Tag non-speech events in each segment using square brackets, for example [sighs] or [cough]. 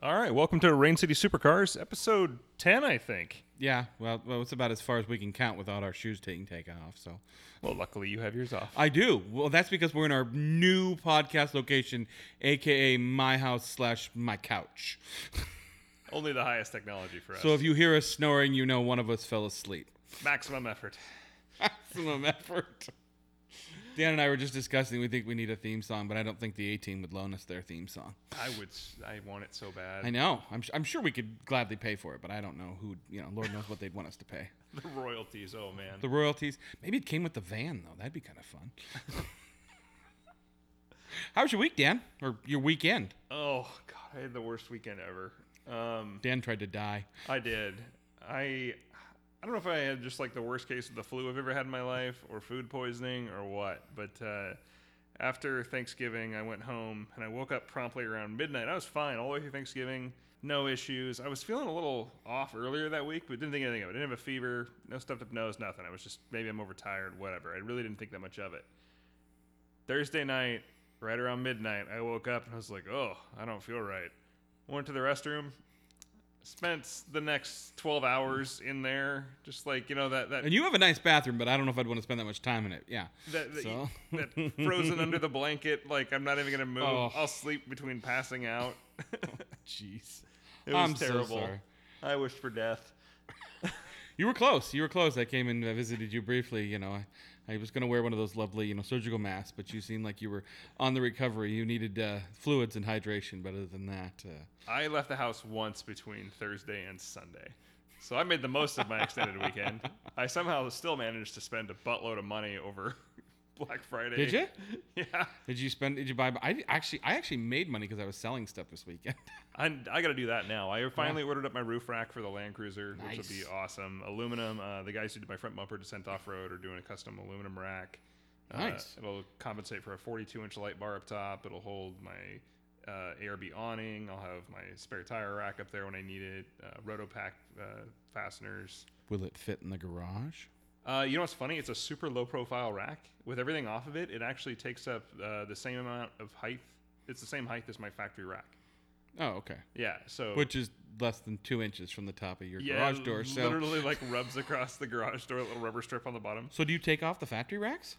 All right, welcome to Rain City Supercars, episode 10, I think. Yeah, well, well, it's about as far as we can count without our shoes taking take off. So Well, luckily you have yours off. I do. Well, that's because we're in our new podcast location, aka my house slash my couch. [laughs] Only the highest technology for us. So if you hear us snoring, you know one of us fell asleep. Maximum effort. [laughs] Maximum effort. Dan and I were just discussing. We think we need a theme song, but I don't think the A Team would loan us their theme song. I would, I want it so bad. I know. I'm, I'm sure we could gladly pay for it, but I don't know who. You know, Lord knows what they'd want us to pay. [laughs] The royalties, oh man. The royalties. Maybe it came with the van though. That'd be kind of fun. [laughs] How was your week, Dan? Or your weekend? oh, God, I had the worst weekend ever. Um, Dan tried to die. I did. I, I don't know if I had just like the worst case of the flu I've ever had in my life, or food poisoning, or what. But uh, after Thanksgiving, I went home and I woke up promptly around midnight. I was fine all the way through Thanksgiving, no issues. I was feeling a little off earlier that week, but didn't think anything of it. Didn't have a fever, no stuffed up nose, nothing. I was just maybe I'm overtired, whatever. I really didn't think that much of it. Thursday night, right around midnight, I woke up and I was like, oh, I don't feel right. Went to the restroom, spent the next 12 hours in there, just like, you know, that, that, And you have a nice bathroom, but I don't know if I'd want to spend that much time in it. Yeah. that, that, So? [laughs] that frozen under the blanket, like, I'm not even going to move. Oh. I'll sleep between passing out. [laughs] Oh, jeez. it was I'm so terrible. sorry. I wished for death. You were close. You were close. I came and uh, visited you briefly. You know, I, I was going to wear one of those lovely, you know, surgical masks, but you seemed like you were on the recovery. You needed uh, fluids and hydration. But other than that, uh, I left the house once between Thursday and Sunday. So I made the most of my extended weekend. I somehow still managed to spend a buttload of money over Black Friday. did you? [laughs] Yeah. Did you spend? Did you buy? I actually, I actually made money because I was selling stuff this weekend. [laughs] I, I got to do that now. I finally ordered up my roof rack for the Land Cruiser, which would be awesome. Aluminum. Uh, the guys who did my front bumper Dissent off road are doing a custom aluminum rack. Uh, Nice. it'll compensate for a 42 inch light bar up top. It'll hold my uh, ARB awning. I'll have my spare tire rack up there when I need it. Uh, RotopaX uh, fasteners. Will it fit in the garage? Uh, you know what's funny? It's a super low profile rack. With everything off of it, it actually takes up uh, the same amount of height. It's the same height as my factory rack. Oh, okay. Yeah. So Which is less than two inches from the top of your yeah, garage door. So, literally like [laughs] rubs across the garage door, a little rubber strip on the bottom. so do you take off the factory racks?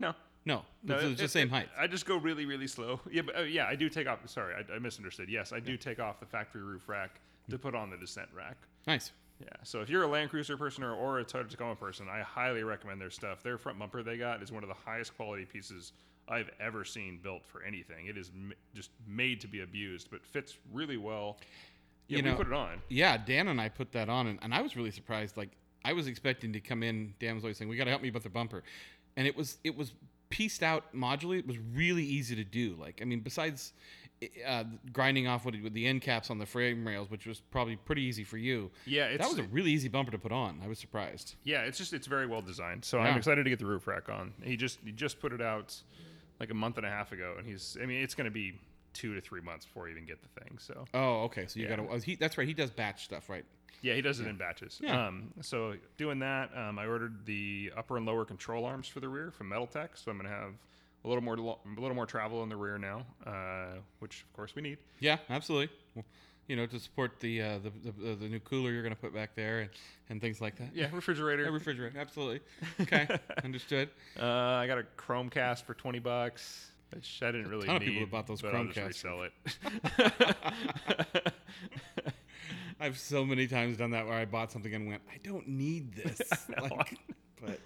No, No, no, it's, it- the same it- height. I just go really, really slow. [laughs] Yeah, but uh, yeah, I do take off. Sorry, I, I misunderstood. Yes, I do take off the factory roof rack to put on the Dissent rack. Nice. Yeah, so if you're a Land Cruiser person or, or a Toyota Tacoma person, I highly recommend their stuff. Their front bumper they got is one of the highest quality pieces I've ever seen built for anything. It is m- just made to be abused, but fits really well. Yeah, You we put it on. Yeah, Dan and I put that on, and, and I was really surprised. Like I was expecting to come in. Dan was always saying, "We got to help me with the bumper," and it was it was pieced out modularly. It was really easy to do. Like I mean, besides uh, grinding off with, with the end caps on the frame rails, which was probably pretty easy for you. Yeah, it's that was a really easy bumper to put on. I was surprised. Yeah, it's just it's very well designed. So Yeah. I'm excited to get the roof rack on. He just he just put it out like a month and a half ago, and he's I mean it's going to be two to three months before I even get the thing. So Oh, okay. So you Yeah. got to. Oh, he, that's right. He does batch stuff, right? Yeah, he does it in batches. Yeah. Um, so doing that, um, I ordered the upper and lower control arms for the rear from Metal Tech. So I'm going to have a little more lo- a little more travel in the rear now, uh, which of course we need. Yeah, absolutely. Well, you know, to support the uh, the, the the new cooler you're going to put back there and, and things like that. Yeah, refrigerator. [laughs] A refrigerator, absolutely. Okay, [laughs] understood. Uh, I got a Chromecast for twenty bucks, which I didn't really ton of need. people have bought those but I'll just resell it. [laughs] I've so many times done that where I bought something and went, I don't need this. [laughs] like, but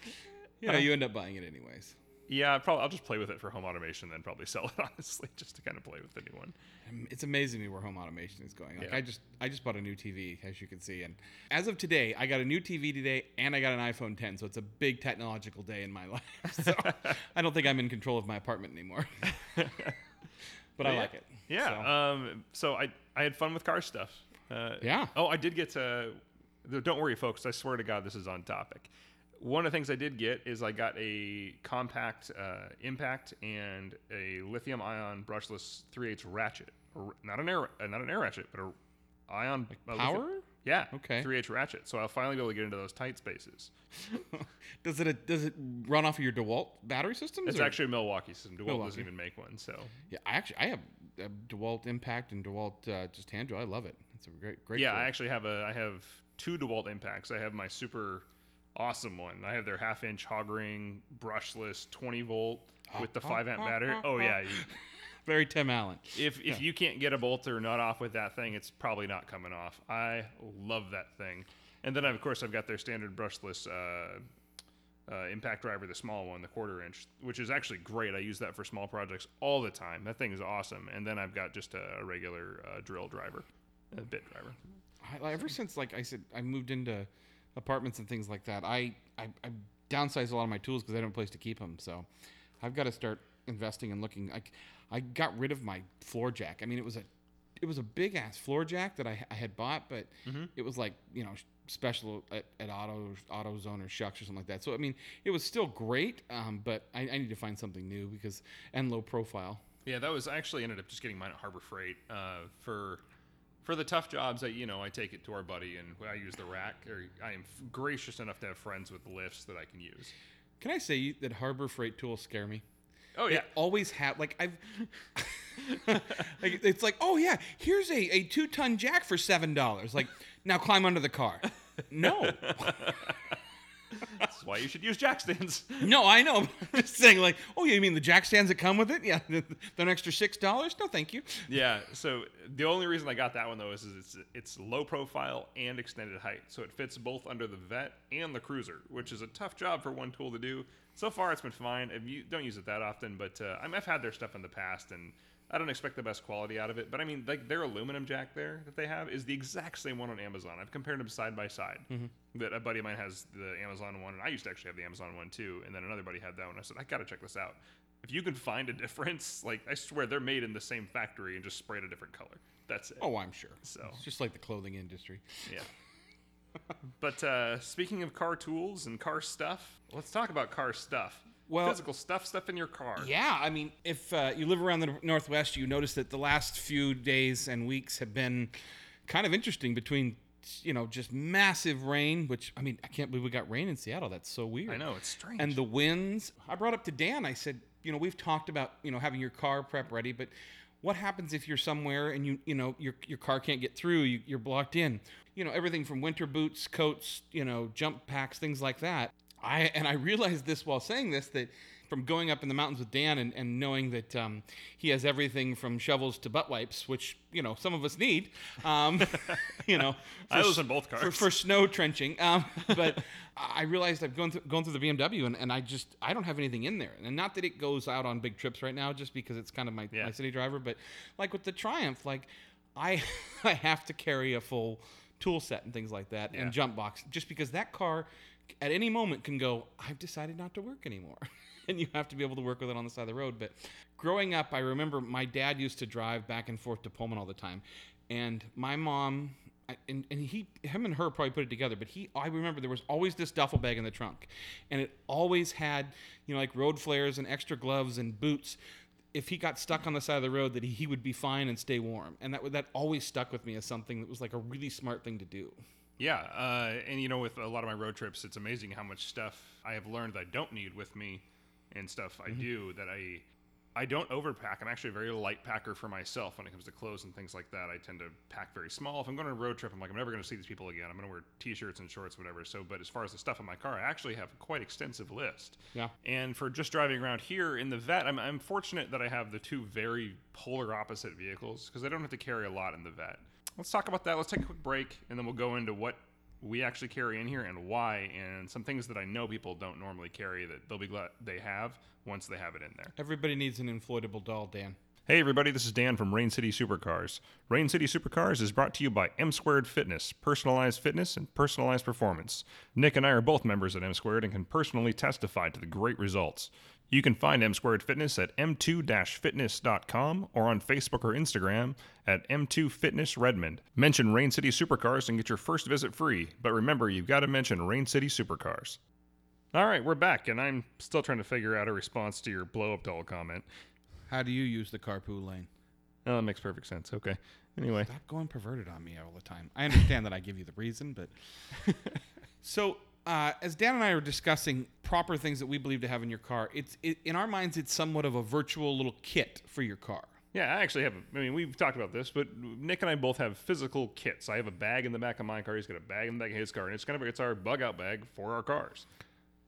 [laughs] you know, you end up buying it anyways. Yeah, probably. I'll just play with it for home automation, then probably sell it [laughs] honestly, just to kind of play with the new one. Um, It's amazing to me where home automation is going. Like Yeah. I just I just bought a new TV, as you can see, and as of today, I got a new TV today, and I got an iPhone 10. So it's a big technological day in my life. So I don't think I'm in control of my apartment anymore. but I yeah. like it. Yeah. So- Um. So I I had fun with car stuff. Uh, Yeah. Oh, I did get to. Don't worry, folks. I swear to God, this is on topic. One of the things I did get is I got a compact uh, impact and a lithium-ion brushless 3/8 ratchet. Not an air, uh, not an air ratchet, but a ion a lithium- Power? yeah. Okay. 3/8 ratchet. So I'll finally be able to get into those tight spaces. [laughs] does it does it run off of your DeWalt battery systems? It's or- actually a Milwaukee system. DeWalt Milwaukee. doesn't even make one. So Yeah, I actually I have uh, DeWalt Impact and DeWalt uh, just hand drill. I love it. It's a great, great. yeah, tool. I actually have a I have two DeWalt impacts. I have my super awesome one. I have their half inch hog ring brushless 20 volt with the 5 amp battery. Oh yeah, you, [laughs] very Tim Allen. if if you can't get a bolter nut off with that thing, it's probably not coming off. I love that thing. And then of course I've got their standard brushless uh, uh, impact driver, the small one, the quarter inch, which is actually great. I use that for small projects all the time. That thing is awesome. And then I've got just a, a regular uh, drill driver, a bit driver. I, ever since like I said, I moved into apartments and things like that. I I, I downsized a lot of my tools because I don't have a place to keep them. So I've got to start investing and looking. I I got rid of my floor jack. I mean, it was a it was a big ass floor jack that I, I had bought, but it was like you know special at, at auto AutoZone or Schucks or something like that. So I mean, it was still great, um, but I, I need to find something new because and low profile. Yeah, that was I actually ended up just getting mine at Harbor Freight uh, for for the tough jobs. I you know I take it to our buddy and I use the rack. Or I am gracious enough to have friends with lifts that I can use. Can I say that Harbor Freight tools scare me? Oh yeah, always have like I've [laughs] like it's like oh yeah here's a, a two ton jack for seven dollars like now climb under the car [laughs] no [laughs] that's why you should use jack stands. [laughs] no I know [laughs] I'm just saying like oh you mean the jack stands that come with it yeah [laughs] they're an extra six dollars no thank you yeah, so the only reason I got that one though is, is it's it's low profile and extended height, so it fits both under the vet and the cruiser, which is a tough job for one tool to do. So far, it's been fine. If you don't use it that often, but uh, I've had their stuff in the past, and I don't expect the best quality out of it. But I mean, like their aluminum jack there that they have is the exact same one on Amazon. I've compared them side by side. That a buddy of mine has the Amazon one, and I used to actually have the Amazon one too. And then another buddy had that one. I said, I gotta check this out. If you can find a difference, [laughs] like I swear they're made in the same factory and just sprayed a different color. That's it. oh I'm sure So. it's just like the clothing industry Yeah. [laughs] but uh, speaking of car tools and car stuff, let's talk about car stuff. Well- physical stuff, stuff in your car. Yeah, I mean, if uh, you live around the Northwest, you notice that the last few days and weeks have been kind of interesting between, you know, just massive rain, which, I mean, I can't believe we got rain in Seattle. That's so weird. I know it's strange. And the winds. I brought up to Dan, I said, you know, we've talked about, you know, having your car prep ready, but what happens if you're somewhere and you, you know, your, your car can't get through, you, you're blocked in? You know, everything from winter boots, coats, you know, jump packs, things like that. I and I realized this while saying this that from going up in the mountains with Dan and, and knowing that um, he has everything from shovels to butt wipes, which you know some of us need. Um, [laughs] you know, [laughs] I for those s- in both for, cars. for snow trenching. Um, [laughs] but I realized I've gone through, gone through the BMW and, and I just I don't have anything in there. And not that it goes out on big trips right now, just because it's kind of my, Yeah. my city driver. But like with the Triumph, like I I have to carry a full tool set and things like that Yeah. and jump box just because that car at any moment can go i've decided not to work anymore. [laughs] And you have to be able to work with it on the side of the road. But growing up i remember my dad used to drive back and forth to pullman all the time. And my mom and, and he him and her probably put it together but he i remember there was always this duffel bag in the trunk. And it always had you know like road flares and extra gloves and boots. If he got stuck on the side of the road that he, would be fine and stay warm. And that that always stuck with me as something that was like a really smart thing to do yeah, uh, and you know, with a lot of my road trips, it's amazing how much stuff I have learned that I don't need with me, and stuff I do that I I don't overpack. I'm actually a very light packer for myself when it comes to clothes and things like that. I tend to pack very small. If I'm going on a road trip, I'm like, I'm never going to see these people again. I'm going to wear t-shirts and shorts, whatever. So, but as far as the stuff in my car, I actually have a quite extensive list. Yeah. And for just driving around here in the vet, I'm, I'm fortunate that I have the two very polar opposite vehicles because I don't have to carry a lot in the vet. Let's talk about that. Let's take a quick break and then we'll go into what we actually carry in here and why, and some things that I know people don't normally carry that they'll be glad they have once they have it in there. everybody needs an inflatable doll dan Hey everybody, this is Dan from Rain City Supercars. Rain City Supercars is brought to you by M Squared Fitness, personalized fitness and personalized performance. Nick and I are both members at M Squared and can personally testify to the great results. You can find M Squared Fitness at m2-fitness.com or on Facebook or Instagram at m2fitnessredmond. Mention Rain City Supercars and get your first visit free, but remember you've got to mention Rain City Supercars. All right, we're back, and I'm still trying to figure out a response to your blow up doll comment. How do you use the carpool lane Oh, that makes perfect sense. Okay. Anyway, stop going perverted on me all the time i understand that i give you the reason but [laughs] so uh, as dan and i are discussing proper things that we believe to have in your car it's it, in our minds it's somewhat of a virtual little kit for your car Yeah, I actually have. I mean, we've talked about this, but Nick and I both have physical kits. I have a bag in the back of my car. He's got a bag in the back of his car, and it's kind of it's our bug out bag for our cars.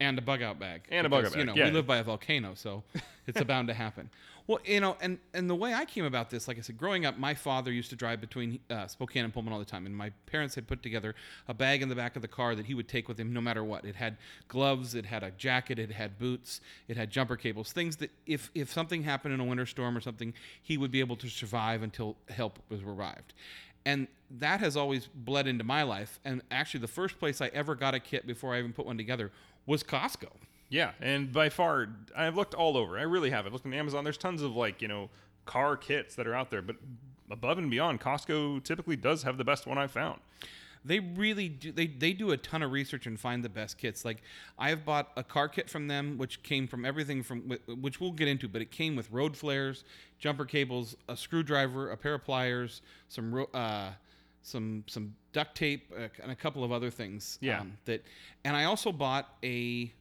And a bug out bag. And a bug out bag. You know, yeah. we live by a volcano, so it's bound to happen. [laughs] Well, you know, and and the way I came about this, like I said, growing up, my father used to drive between uh, Spokane and Pullman all the time, and my parents had put together a bag in the back of the car that he would take with him no matter what. It had gloves, it had a jacket, it had boots, it had jumper cables, things that if if something happened in a winter storm or something, he would be able to survive until help was arrived. And that has always bled into my life. And actually, the first place I ever got a kit before I even put one together was Costco. Yeah, and by far, I've looked all over. I really have. I've looked on Amazon. There's tons of like you know car kits that are out there, but above and beyond, Costco typically does have the best one I've found. They really do. They, they do a ton of research and find the best kits. Like I've bought a car kit from them, which came from everything from which we'll get into, but it came with road flares, jumper cables, a screwdriver, a pair of pliers, some uh, some some duct tape, uh, and a couple of other things. Yeah. Um, that, and I also bought a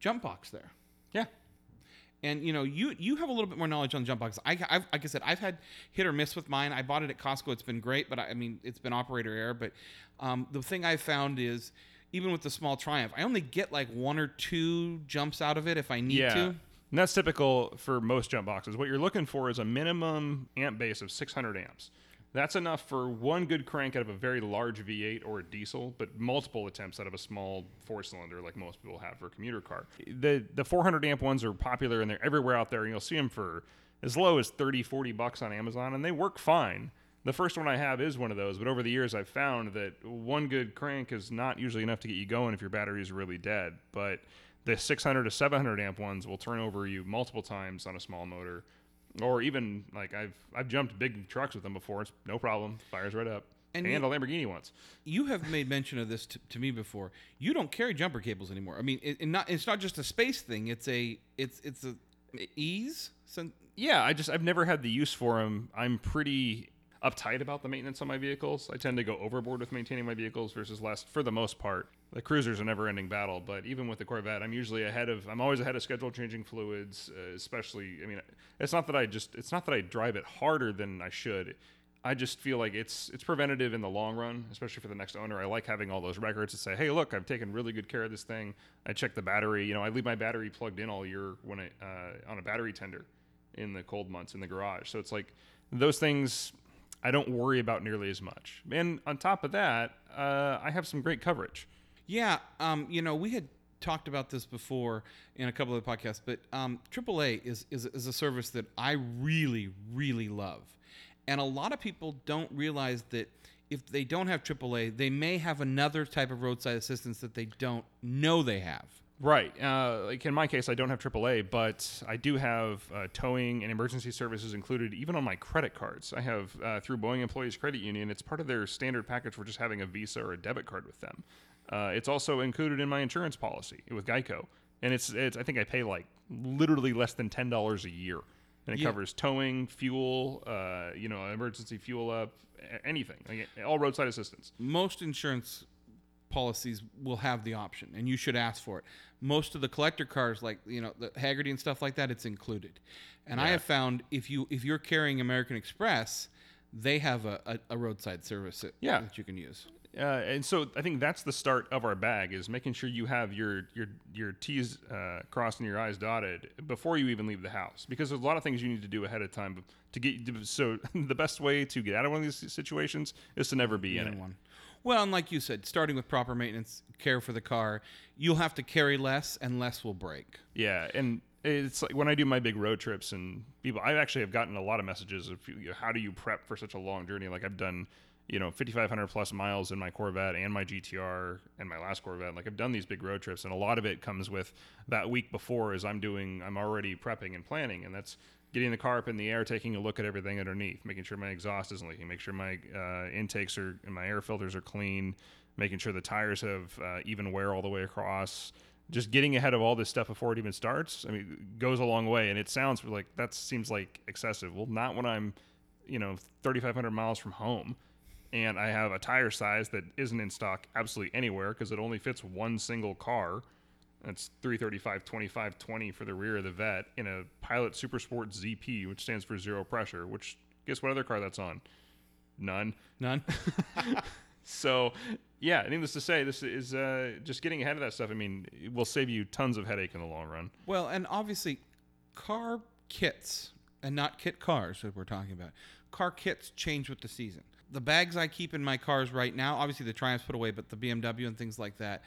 jump box there. Yeah, And you know, you you have a little bit more knowledge on jump boxes. I, I've, like I said, I've had hit or miss with mine. I bought it at Costco. It's been great, but I, I mean, it's been operator error. But um, the thing I've found is, even with the small Triumph, I only get like one or two jumps out of it if I need yeah. to. And that's typical for most jump boxes. What you're looking for is a minimum amp base of 600 amps. That's enough for one good crank out of a very large V8 or a diesel, but multiple attempts out of a small four cylinder like most people have for a commuter car. The the 400 amp ones are popular and they're everywhere out there, and you'll see them for as low as 30, 40 bucks on Amazon, and they work fine. The first one I have is one of those, but over the years I've found that one good crank is not usually enough to get you going if your battery is really dead. But the 600 to 700 amp ones will turn over you multiple times on a small motor, or even like I've I've jumped big trucks with them before. It's no problem, fires right up. And And, you- a Lamborghini once. You have made mention of this to, to me before. You don't carry jumper cables anymore. I mean, it, it not it's not just a space thing. It's a it's it's a ease. Yeah, I just I've never had the use for them. I'm pretty uptight about the maintenance on my vehicles. I tend to go overboard with maintaining my vehicles versus less for the most part. The cruiser's a never-ending battle, but even with the Corvette, I'm usually ahead of I'm always ahead of schedule changing fluids, uh, especially I mean, it's not that I just it's not that I drive it harder than I should. I just feel like it's it's preventative in the long run, especially for the next owner. I like having all those records to say, "Hey, look, I've taken really good care of this thing. I check the battery. You know, I leave my battery plugged in all year when I uh, on a battery tender in the cold months in the garage. So it's like those things I don't worry about nearly as much. And on top of that, uh, I have some great coverage. Yeah, um, you know, we had talked about this before in a couple of the podcasts, but um, AAA is, is is a service that I really, really love, and a lot of people don't realize that if they don't have AAA, they may have another type of roadside assistance that they don't know they have. Right. Uh, like in my case, I don't have AAA, but I do have uh, towing and emergency services included even on my credit cards. I have uh, through Boeing Employees Credit Union. It's part of their standard package for just having a Visa or a debit card with them. Uh, it's also included in my insurance policy with Geico, and it's, it's I think I pay like literally less than ten dollars a year, and it Yeah. covers towing, fuel, uh, you know, emergency fuel up, anything, like, all roadside assistance. Most insurance policies will have the option, and you should ask for it. Most of the collector cars, like you know the Hagerty and stuff like that, it's included. And I have found if you if you're carrying American Express, they have a, a, a roadside service that, Yeah. that you can use. Uh, and so I think that's the start of our bag is making sure you have your your your T's uh, crossed and your I's dotted before you even leave the house because there's a lot of things you need to do ahead of time to get. So [laughs] the best way to get out of one of these situations is to never be in in one. Well, and like you said, starting with proper maintenance, care for the car, you'll have to carry less, and less will break. Yeah, and it's like when I do my big road trips and people, I actually have gotten a lot of messages of you know, how do you prep for such a long journey? Like I've done, you know, 5,500 plus miles in my Corvette and my GTR and my last Corvette. Like I've done these big road trips, and a lot of it comes with that week before as I'm doing, I'm already prepping and planning, and that's getting the car up in the air, taking a look at everything underneath, making sure my exhaust isn't leaking, make sure my uh, intakes are and my air filters are clean, making sure the tires have uh, even wear all the way across just getting ahead of all this stuff before it even starts i mean goes a long way and it sounds like that seems like excessive well not when i'm you know 3500 miles from home and i have a tire size that isn't in stock absolutely anywhere because it only fits one single car That's 335 25 20 for the rear of the vet in a Pilot Super Sport ZP, which stands for zero pressure. Which guess what other car that's on? None. None. [laughs] So, yeah, needless to say, this is uh, just getting ahead of that stuff. I mean, it will save you tons of headache in the long run. Well, and obviously, car kits and not kit cars that we're talking about. Car kits change with the season. The bags I keep in my cars right now, obviously the Triumphs put away, but the BMW and things like that,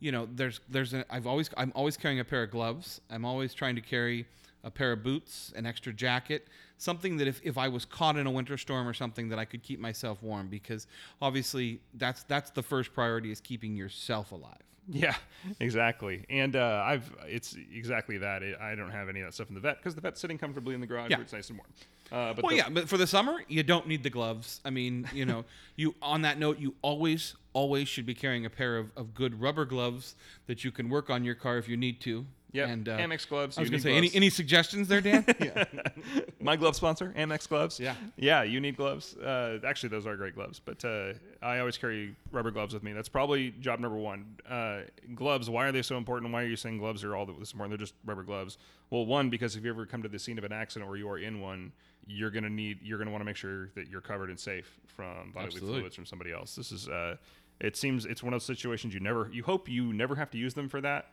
you know, there's there's a, I've always I'm always carrying a pair of gloves. I'm always trying to carry a pair of boots, an extra jacket, something that if, if I was caught in a winter storm or something that I could keep myself warm because obviously that's that's the first priority is keeping yourself alive. Yeah, exactly. And uh, I've it's exactly that. It, I don't have any of that stuff in the vet because the vet's sitting comfortably in the garage Yeah. where it's nice and warm. Uh, but Well, the- yeah, but for the summer, you don't need the gloves. I mean, you know, [laughs] you on that note, you always, always should be carrying a pair of, of good rubber gloves that you can work on your car if you need to. Yep, And uh, Ammex gloves. I was gonna say, any gloves. any suggestions there, Dan? [laughs] yeah. [laughs] My glove sponsor, Ammex gloves. Yeah. yeah, you need gloves. Uh, actually, those are great gloves, but uh, I always carry rubber gloves with me. That's probably job number one. Uh, gloves. Why are they so important? Why are you saying gloves are all this important? They're just rubber gloves. Well, one because if you ever come to the scene of an accident or you are in one, you're gonna need. You're gonna want to make sure that you're covered and safe from bodily Absolutely. fluids from somebody else. This is. Uh, it seems it's one of those situations you never. You hope you never have to use them for that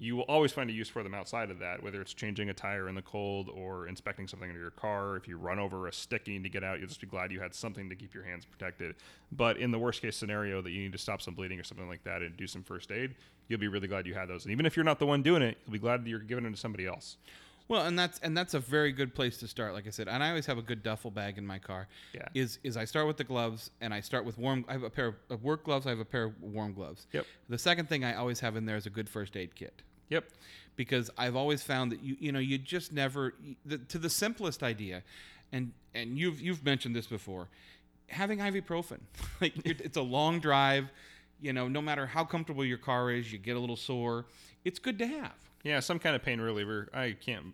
you will always find a use for them outside of that, whether it's changing a tire in the cold or inspecting something under your car. If you run over a stick you need to get out, you'll just be glad you had something to keep your hands protected. But in the worst case scenario that you need to stop some bleeding or something like that and do some first aid, you'll be really glad you had those. And even if you're not the one doing it, you'll be glad that you're giving it to somebody else. Well, and that's and that's a very good place to start. Like I said, and I always have a good duffel bag in my car. Yeah. Is is I start with the gloves and I start with warm. I have a pair of work gloves. I have a pair of warm gloves. Yep. The second thing I always have in there is a good first aid kit. Yep. because I've always found that you you know you just never the, to the simplest idea, and and you've you've mentioned this before, having ibuprofen [laughs] like it's a long drive, you know no matter how comfortable your car is you get a little sore, it's good to have. Yeah, some kind of pain reliever. I can't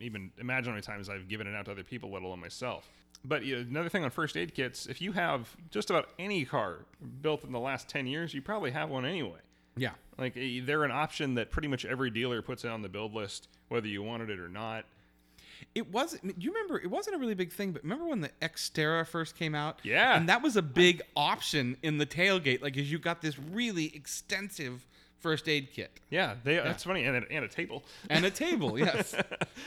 even imagine how many times I've given it out to other people, let alone myself. But you know, another thing on first aid kits, if you have just about any car built in the last 10 years, you probably have one anyway. Yeah. Like eh, they're an option that pretty much every dealer puts on the build list, whether you wanted it or not. It wasn't. Do you remember? It wasn't a really big thing, but remember when the Xterra first came out? Yeah. and that was a big option in the tailgate. Like, as you got this really extensive first aid kit Yeah, they, that's funny, and, a- and a table. and a table, [laughs] yes,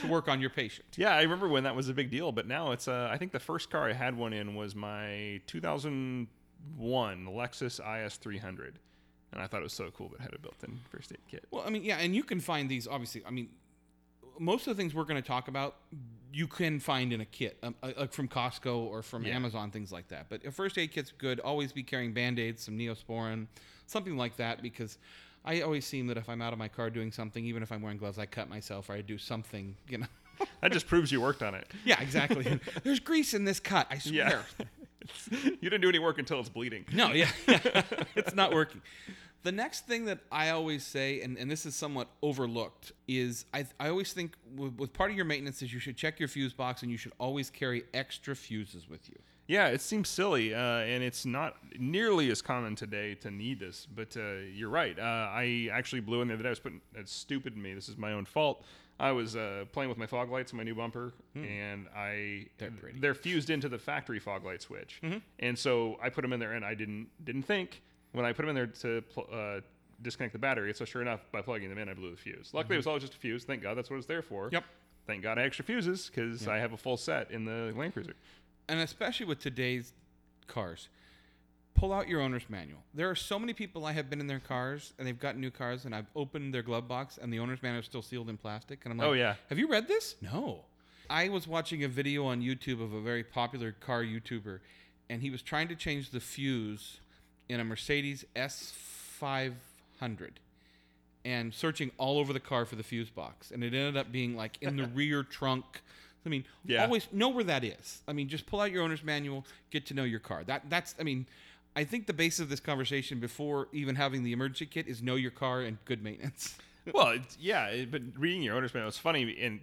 to work on your patient. Yeah, I remember when that was a big deal, but now it's. Uh, I think the first car I had one in was my 2001 Lexus IS 300, and I thought it was so cool that it had a built-in first aid kit. Well, I mean, yeah, and you can find these obviously. I mean, most of the things we're going to talk about, you can find in a kit, um, uh, like from Costco or from Yeah. Amazon, things like that. But a first aid kit's good. Always be carrying band aids, some Neosporin, something like that, because I always seem that if I'm out of my car doing something, even if I'm wearing gloves, I cut myself or I do something, you know. [laughs] That just proves you worked on it. yeah, exactly. [laughs] There's grease in this cut. I swear. [laughs] Yeah. you didn't do any work until it's bleeding. No, yeah, it's not working. The next thing that I always say, and, and this is somewhat overlooked, is I, I always think with, with part of your maintenance is you should check your fuse box and you should always carry extra fuses with you. Yeah, it seems silly, uh, and it's not nearly as common today to need this. But uh, you're right. Uh, I actually blew in the other day. I was putting. It's stupid in me. This is my own fault. I was uh, playing with my fog lights in my new bumper, and I They're they're fused into the factory fog light switch, and so I put them in there, and I didn't didn't think when I put them in there to pl- uh, disconnect the battery. So sure enough, by plugging them in, I blew the fuse. Luckily, it was all just a fuse. Thank God, that's what it's there for. Yep. Thank God I extra fuses because I have a full set in the Land Cruiser. And especially with today's cars, pull out your owner's manual. There are so many people I have been in their cars and they've gotten new cars and I've opened their glove box and the owner's manual is still sealed in plastic. And I'm like, Oh, yeah. Have you read this? No. I was watching a video on YouTube of a very popular car YouTuber and he was trying to change the fuse in a Mercedes S500 and searching all over the car for the fuse box. And it ended up being like in the [laughs] rear trunk. I mean, Yeah. always know where that is. I mean, just pull out your owner's manual, get to know your car. That that's I mean, I think the basis of this conversation before even having the emergency kit is know your car and good maintenance. [laughs] well, it's, yeah, but reading your owner's manual, it's funny, and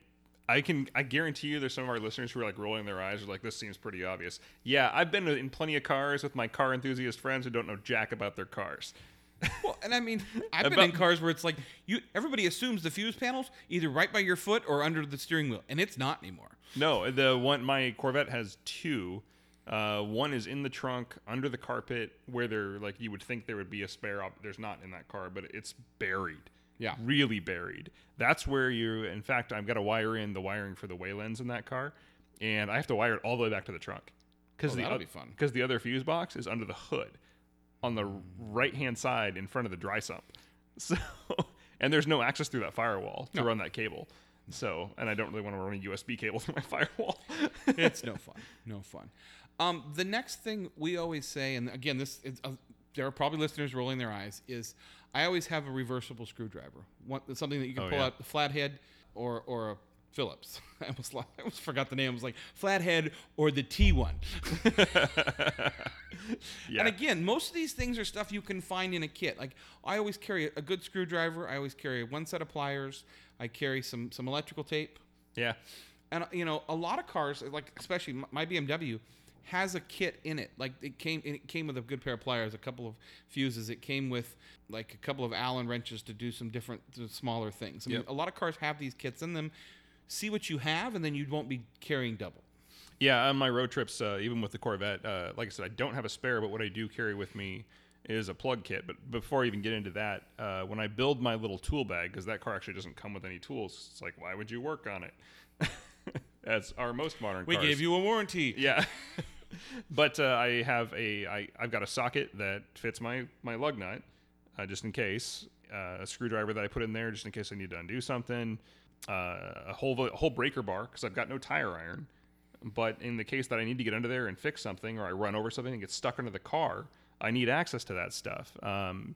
I can, I guarantee you, there's some of our listeners who are like rolling their eyes, or like, this seems pretty obvious. Yeah, I've been in plenty of cars with my car enthusiast friends who don't know jack about their cars. [laughs] Well, and I mean, I've been About- in cars where it's like you. Everybody assumes the fuse panels either right by your foot or under the steering wheel, and it's not anymore. No, the one my Corvette has two. Uh, one is in the trunk under the carpet where there like you would think there would be a spare. Op- there's not in that car, but it's buried. Yeah. really buried. That's where you. In fact, I've got to wire in the wiring for the Waylands in that car, and I have to wire it all the way back to the trunk because Oh, the that'll be fun. Because the other fuse box is under the hood, on the right hand side in front of the dry sump. [laughs] So, and there's no access through that firewall to No. run that cable. So, and I don't really want to run a USB cable [laughs] through my firewall. [laughs] it's no fun. No fun. Um, the next thing we always say, and again, this is, uh, there are probably listeners rolling their eyes, is I always have a reversible screwdriver, One, something that you can Oh, pull yeah. out the flathead or or a Phillips. [laughs] I almost I almost forgot the name. I was like flathead or the T one. [laughs] yeah. And again, most of these things are stuff you can find in a kit. Like I always carry a good screwdriver. I always carry one set of pliers. I carry some some electrical tape. yeah. And you know, a lot of cars, like especially my BMW, has a kit in it. Like it came, it came with a good pair of pliers, a couple of fuses. It came with like a couple of Allen wrenches to do some different, smaller things. I mean, Yep. a lot of cars have these kits in them. See what you have, and then you won't be carrying double. Yeah, on my road trips, uh, even with the Corvette, uh, like I said, I don't have a spare, but what I do carry with me is a plug kit. But before I even get into that, uh, when I build my little tool bag, because that car actually doesn't come with any tools, it's like, why would you work on it? [laughs] As our most modern We cars. gave you a warranty. Yeah. [laughs] but uh, I have a I, I've got a socket that fits my my lug nut, uh, just in case. Uh, a screwdriver that I put in there just in case I need to undo something. Uh, a whole a whole breaker bar because I've got no tire iron. But in the case that I need to get under there and fix something, or I run over something and get stuck under the car, I need access to that stuff. Um,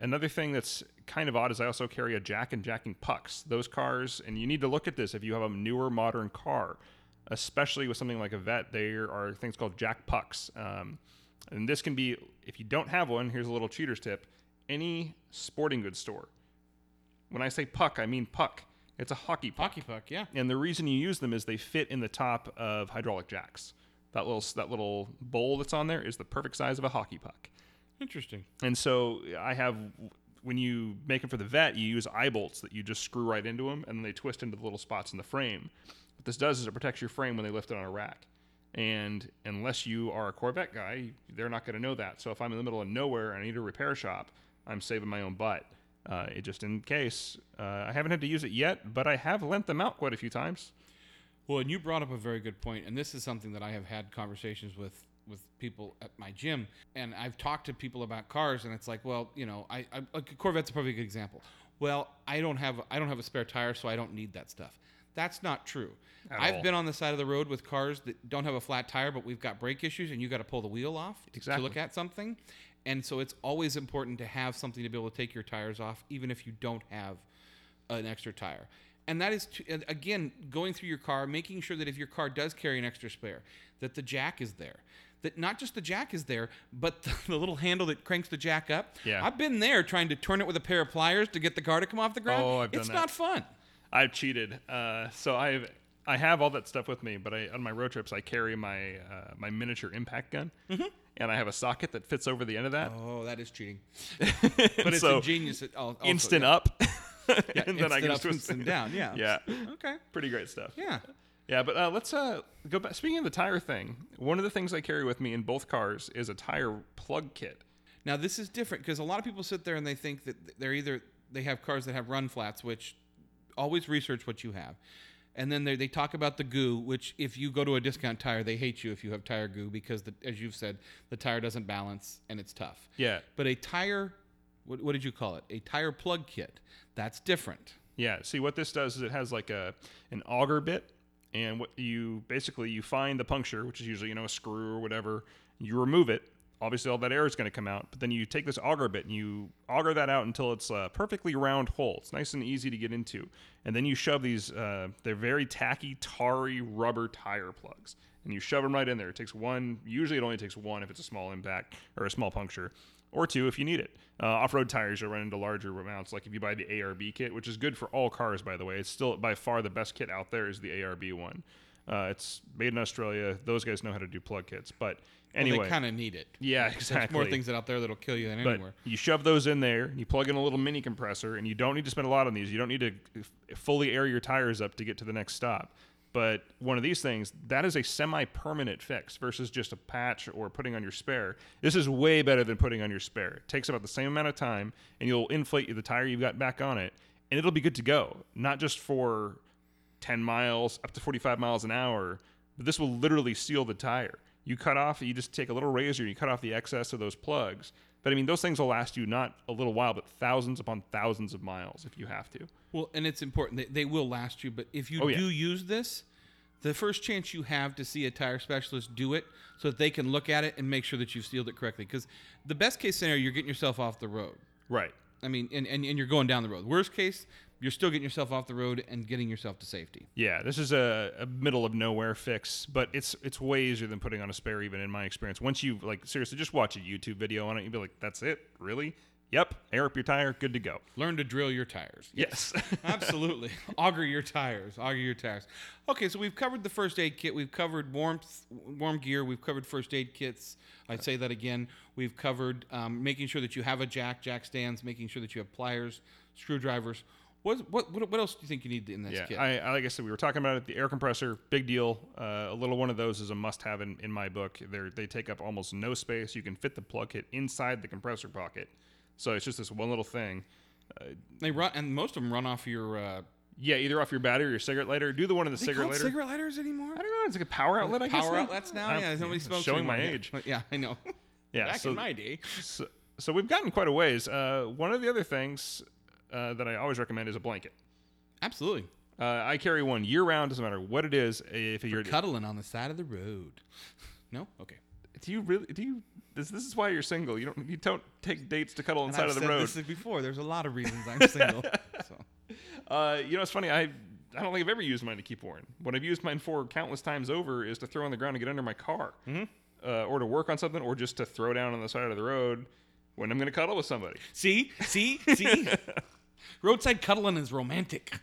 Another thing that's kind of odd is I also carry a jack and jacking pucks. Those cars, and you need to look at this if you have a newer modern car, especially with something like a vet, there are things called jack pucks. Um, and this can be, if you don't have one, here's a little cheater's tip any sporting goods store. When I say puck, I mean puck. It's a hockey puck. Hockey puck, yeah. And the reason you use them is they fit in the top of hydraulic jacks. That little that little bowl that's on there is the perfect size of a hockey puck. Interesting. And so I have, when you make them for the vet, you use eye bolts that you just screw right into them and then they twist into the little spots in the frame. What this does is it protects your frame when they lift it on a rack. And unless you are a Corvette guy, they're not going to know that. So if I'm in the middle of nowhere and I need a repair shop, I'm saving my own butt. Uh, it just in case. Uh, I haven't had to use it yet, but I have lent them out quite a few times. Well, and you brought up a very good point, and this is something that I have had conversations with with people at my gym, and I've talked to people about cars, and it's like, well, you know, I, I like Corvette's a perfect good example. Well, I don't have I don't have a spare tire, so I don't need that stuff. That's not true. At I've all. been on the side of the road with cars that don't have a flat tire, but we've got brake issues, and you got to pull the wheel off to- Exactly. to look at something. And so it's always important to have something to be able to take your tires off, even if you don't have an extra tire. And that is, to, again, going through your car, making sure that if your car does carry an extra spare, that the jack is there. That not just the jack is there, but the, [laughs] the little handle that cranks the jack up. Yeah. I've been there trying to turn it with a pair of pliers to get the car to come off the ground. Oh, I've done it's that. not fun. I've cheated. Uh, so I've I have all that stuff with me, but I, on my road trips I carry my uh, my miniature impact gun, and I have a socket that fits over the end of that. Oh, that is cheating. [laughs] but it's ingenious. At, also, instant yeah. up, [laughs] Yeah, and then I can up, just twist instant it. [laughs] down. Yeah. Yeah, Okay. pretty great stuff. Yeah. Yeah, but uh, let's uh, go back. Speaking of the tire thing, one of the things I carry with me in both cars is a tire plug kit. Now this is different because a lot of people sit there and they think that they're either they have cars that have run flats, which always research what you have, and then they they talk about the goo, which if you go to a discount tire, they hate you if you have tire goo because the, as you've said, the tire doesn't balance and it's tough. Yeah, But a tire, what, what did you call it? A tire plug kit. That's different. Yeah. See, what this does is it has like a an auger bit, and what you basically you find the puncture, which is usually you know a screw or whatever. You remove it. Obviously, all that air is going to come out, but then you take this auger bit and you auger that out until it's a perfectly round hole. It's nice and easy to get into, and then you shove these. Uh, they're very tacky, tarry rubber tire plugs, and you shove them right in there. It takes one. Usually, it only takes one if it's a small impact or a small puncture, or two if you need it. Uh, off-road tires, you'll run into larger amounts. Like if you buy the ARB kit, which is good for all cars, by the way, it's still by far the best kit out there is the ARB one. Uh, it's made in Australia. Those guys know how to do plug kits. But Well, anyway, they kind of need it. yeah, There's exactly. more things out there that'll kill you than But anywhere. you shove those in there, you plug in a little mini compressor, and you don't need to spend a lot on these. You don't need to f- fully air your tires up to get to the next stop. But one of these things, that is a semi permanent fix versus just a patch or putting on your spare. This is way better than putting on your spare. It takes about the same amount of time, and you'll inflate the tire you've got back on it, and it'll be good to go. Not just for 10 miles, up to 45 miles an hour, but this will literally seal the tire. You cut off, you just take a little razor and you cut off the excess of those plugs. But I mean, those things will last you not a little while, but thousands upon thousands of miles if you have to. Well, and it's important. They, they will last you, but if you Oh, yeah. do use this, the first chance you have to see a tire specialist, do it so that they can look at it and make sure that you've sealed it correctly. Because the best case scenario, you're getting yourself off the road. Right. I mean, and, and, and you're going down the road. Worst case, you're still getting yourself off the road and getting yourself to safety. Yeah, this is a, a middle of nowhere fix, but it's it's way easier than putting on a spare, even in my experience. Once you like seriously just watch a YouTube video on it, you'd be like, "That's it, really? Yep, air up your tire, good to go." Learn to drill your tires. Yes. [laughs] Absolutely. [laughs] auger your tires. Auger your tires. Okay, so we've covered the first aid kit. We've covered warmth, warm gear. We've covered first aid kits. I'd say that again. We've covered um, making sure that you have a jack, jack stands, making sure that you have pliers, screwdrivers. What, what, what, else do you think you need in this Yeah, kit? I, I like I said, we were talking about it. The air compressor, big deal. Uh, a little one of those is a must-have in, in my book. They they take up almost no space. You can fit the plug kit inside the compressor pocket, so it's just this one little thing. they run, and most of them run off your. Uh, Yeah, either off your battery or your cigarette lighter. Do the one in the cigarette lighter. cigarette lighters anymore? I don't know. It's like a power outlet. I guess Power outlets now. I'm- yeah, nobody smokes Showing my age. Yeah, [laughs] yeah, I know. Yeah. Back so, in my day. so, so we've gotten quite a ways. Uh, one of the other things uh, that I always recommend is a blanket. Absolutely. Uh, I carry one year round. Doesn't matter what it is. If you're Cuddling on the side of the road. [laughs] No? Okay. do you really do you this, this is why you're single. You don't you don't take dates to cuddle on the side I've of the said road. This before. There's a lot of reasons I'm [laughs] single. so. Uh, you know, it's funny. I I don't think I've ever used mine to keep warm. What I've used mine for countless times over is to throw on the ground and get under my car, mm-hmm. uh, or to work on something, or just to throw down on the side of the road when I'm going to cuddle with somebody. See, see, see. [laughs] Roadside cuddling is romantic.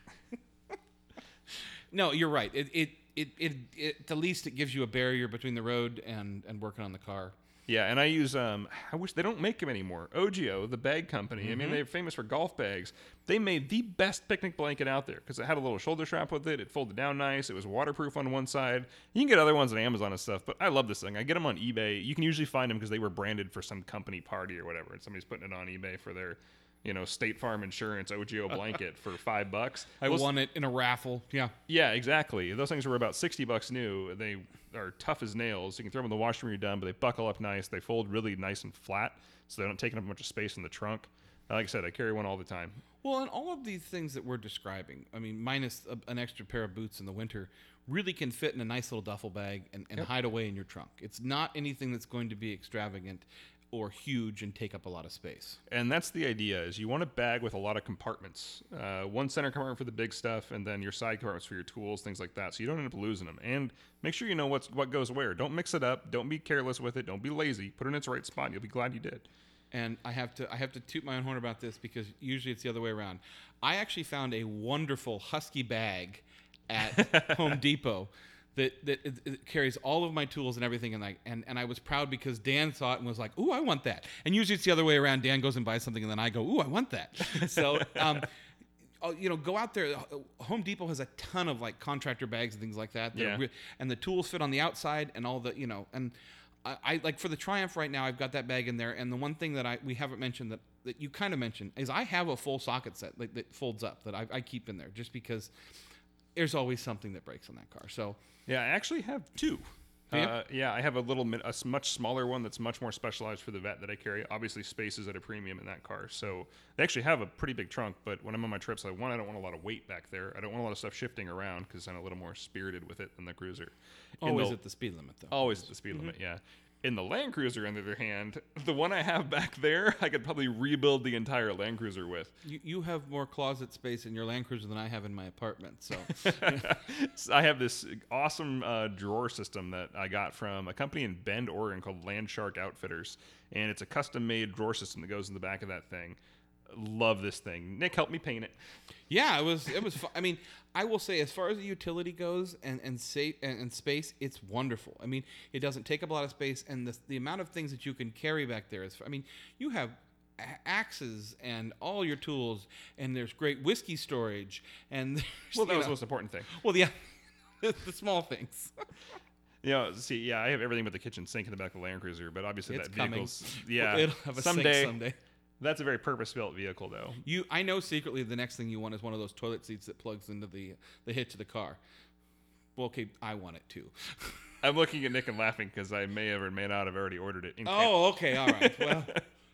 [laughs] no, you're right. It, it, it, it, it, at the least, it gives you a barrier between the road and and working on the car. Yeah, and I use um I wish they don't make them anymore. Ogio, the bag company. I mean, they're famous for golf bags. They made the best picnic blanket out there because it had a little shoulder strap with it. It folded down nice. It was waterproof on one side. You can get other ones on Amazon and stuff, but I love this thing. I get them on eBay. You can usually find them because they were branded for some company party or whatever, and somebody's putting it on eBay for their, you know, State Farm Insurance Ogio [laughs] blanket for five bucks. I Those- won it in a raffle. Yeah. yeah, exactly. Those things were about 60 bucks new. They are tough as nails. You can throw them in the washer when you're done, but they buckle up nice. They fold really nice and flat, so they don't take up a bunch of space in the trunk. Like I said, I carry one all the time. Well, and all of these things that we're describing, I mean, minus a, an extra pair of boots in the winter, really can fit in a nice little duffel bag and, and hide away in your trunk. It's not anything that's going to be extravagant or huge and take up a lot of space. And that's the idea: is you want a bag with a lot of compartments. Uh, one center compartment for the big stuff, and then your side compartments for your tools, things like that. So you don't end up losing them. And make sure you know what's what goes where. Don't mix it up. Don't be careless with it. Don't be lazy. Put it in its right spot. You'll be glad you did. and I have to I have to toot my own horn about this because usually it's the other way around. I actually found a wonderful husky bag at [laughs] Home Depot that that it, it carries all of my tools and everything and like and, and I was proud because Dan saw it and was like, "Ooh, I want that." And usually it's the other way around. Dan goes and buys something and then I go, "Ooh, I want that." [laughs] so um oh, you know, go out there. Home Depot has a ton of like contractor bags and things like that. They're Yeah. re- and the tools fit on the outside and all the you know and I, I like for the Triumph right now. I've got that bag in there, and the one thing that I we haven't mentioned that that you kind of mentioned is I have a full socket set like, that folds up that I, I keep in there just because there's always something that breaks on that car. So Yeah, I actually have two. Uh, yeah, I have a little, a much smaller one that's much more specialized for the vet that I carry. Obviously, space is at a premium in that car, so they actually have a pretty big trunk. But when I'm on my trips, I one, I don't want a lot of weight back there. I don't want a lot of stuff shifting around because I'm a little more spirited with it than the Cruiser. In always at the speed limit though. always at the speed limit. Yeah. In the Land Cruiser, on the other hand, [laughs] the one I have back there, I could probably rebuild the entire Land Cruiser with. You, you have more closet space in your Land Cruiser than I have in my apartment. So [laughs] So I have this awesome uh, drawer system that I got from a company in Bend, Oregon called Land Shark Outfitters, and it's a custom-made drawer system that goes in the back of that thing. love this thing. Nick helped me paint it. Yeah, it was. It was. Fu- I mean, I will say, as far as the utility goes and and safe and, and space, it's wonderful. I mean, it doesn't take up a lot of space, and the the amount of things that you can carry back there is. I mean, you have axes and all your tools, and there's great whiskey storage, and [laughs] Well, that was the most important thing. well, yeah, [laughs] the small things. [laughs] You know, see, yeah, I have everything but the kitchen sink in the back of the Land Cruiser, but obviously It's that coming. vehicle's yeah. it'll have a someday, sink someday. That's a very purpose-built vehicle, though. You, I know secretly the next thing you want is one of those toilet seats that plugs into the the hitch of the car. Well, okay, I want it too. [laughs] I'm looking at Nick and laughing because I may have or may not have already ordered it. In Oh, okay, all right. [laughs] Well,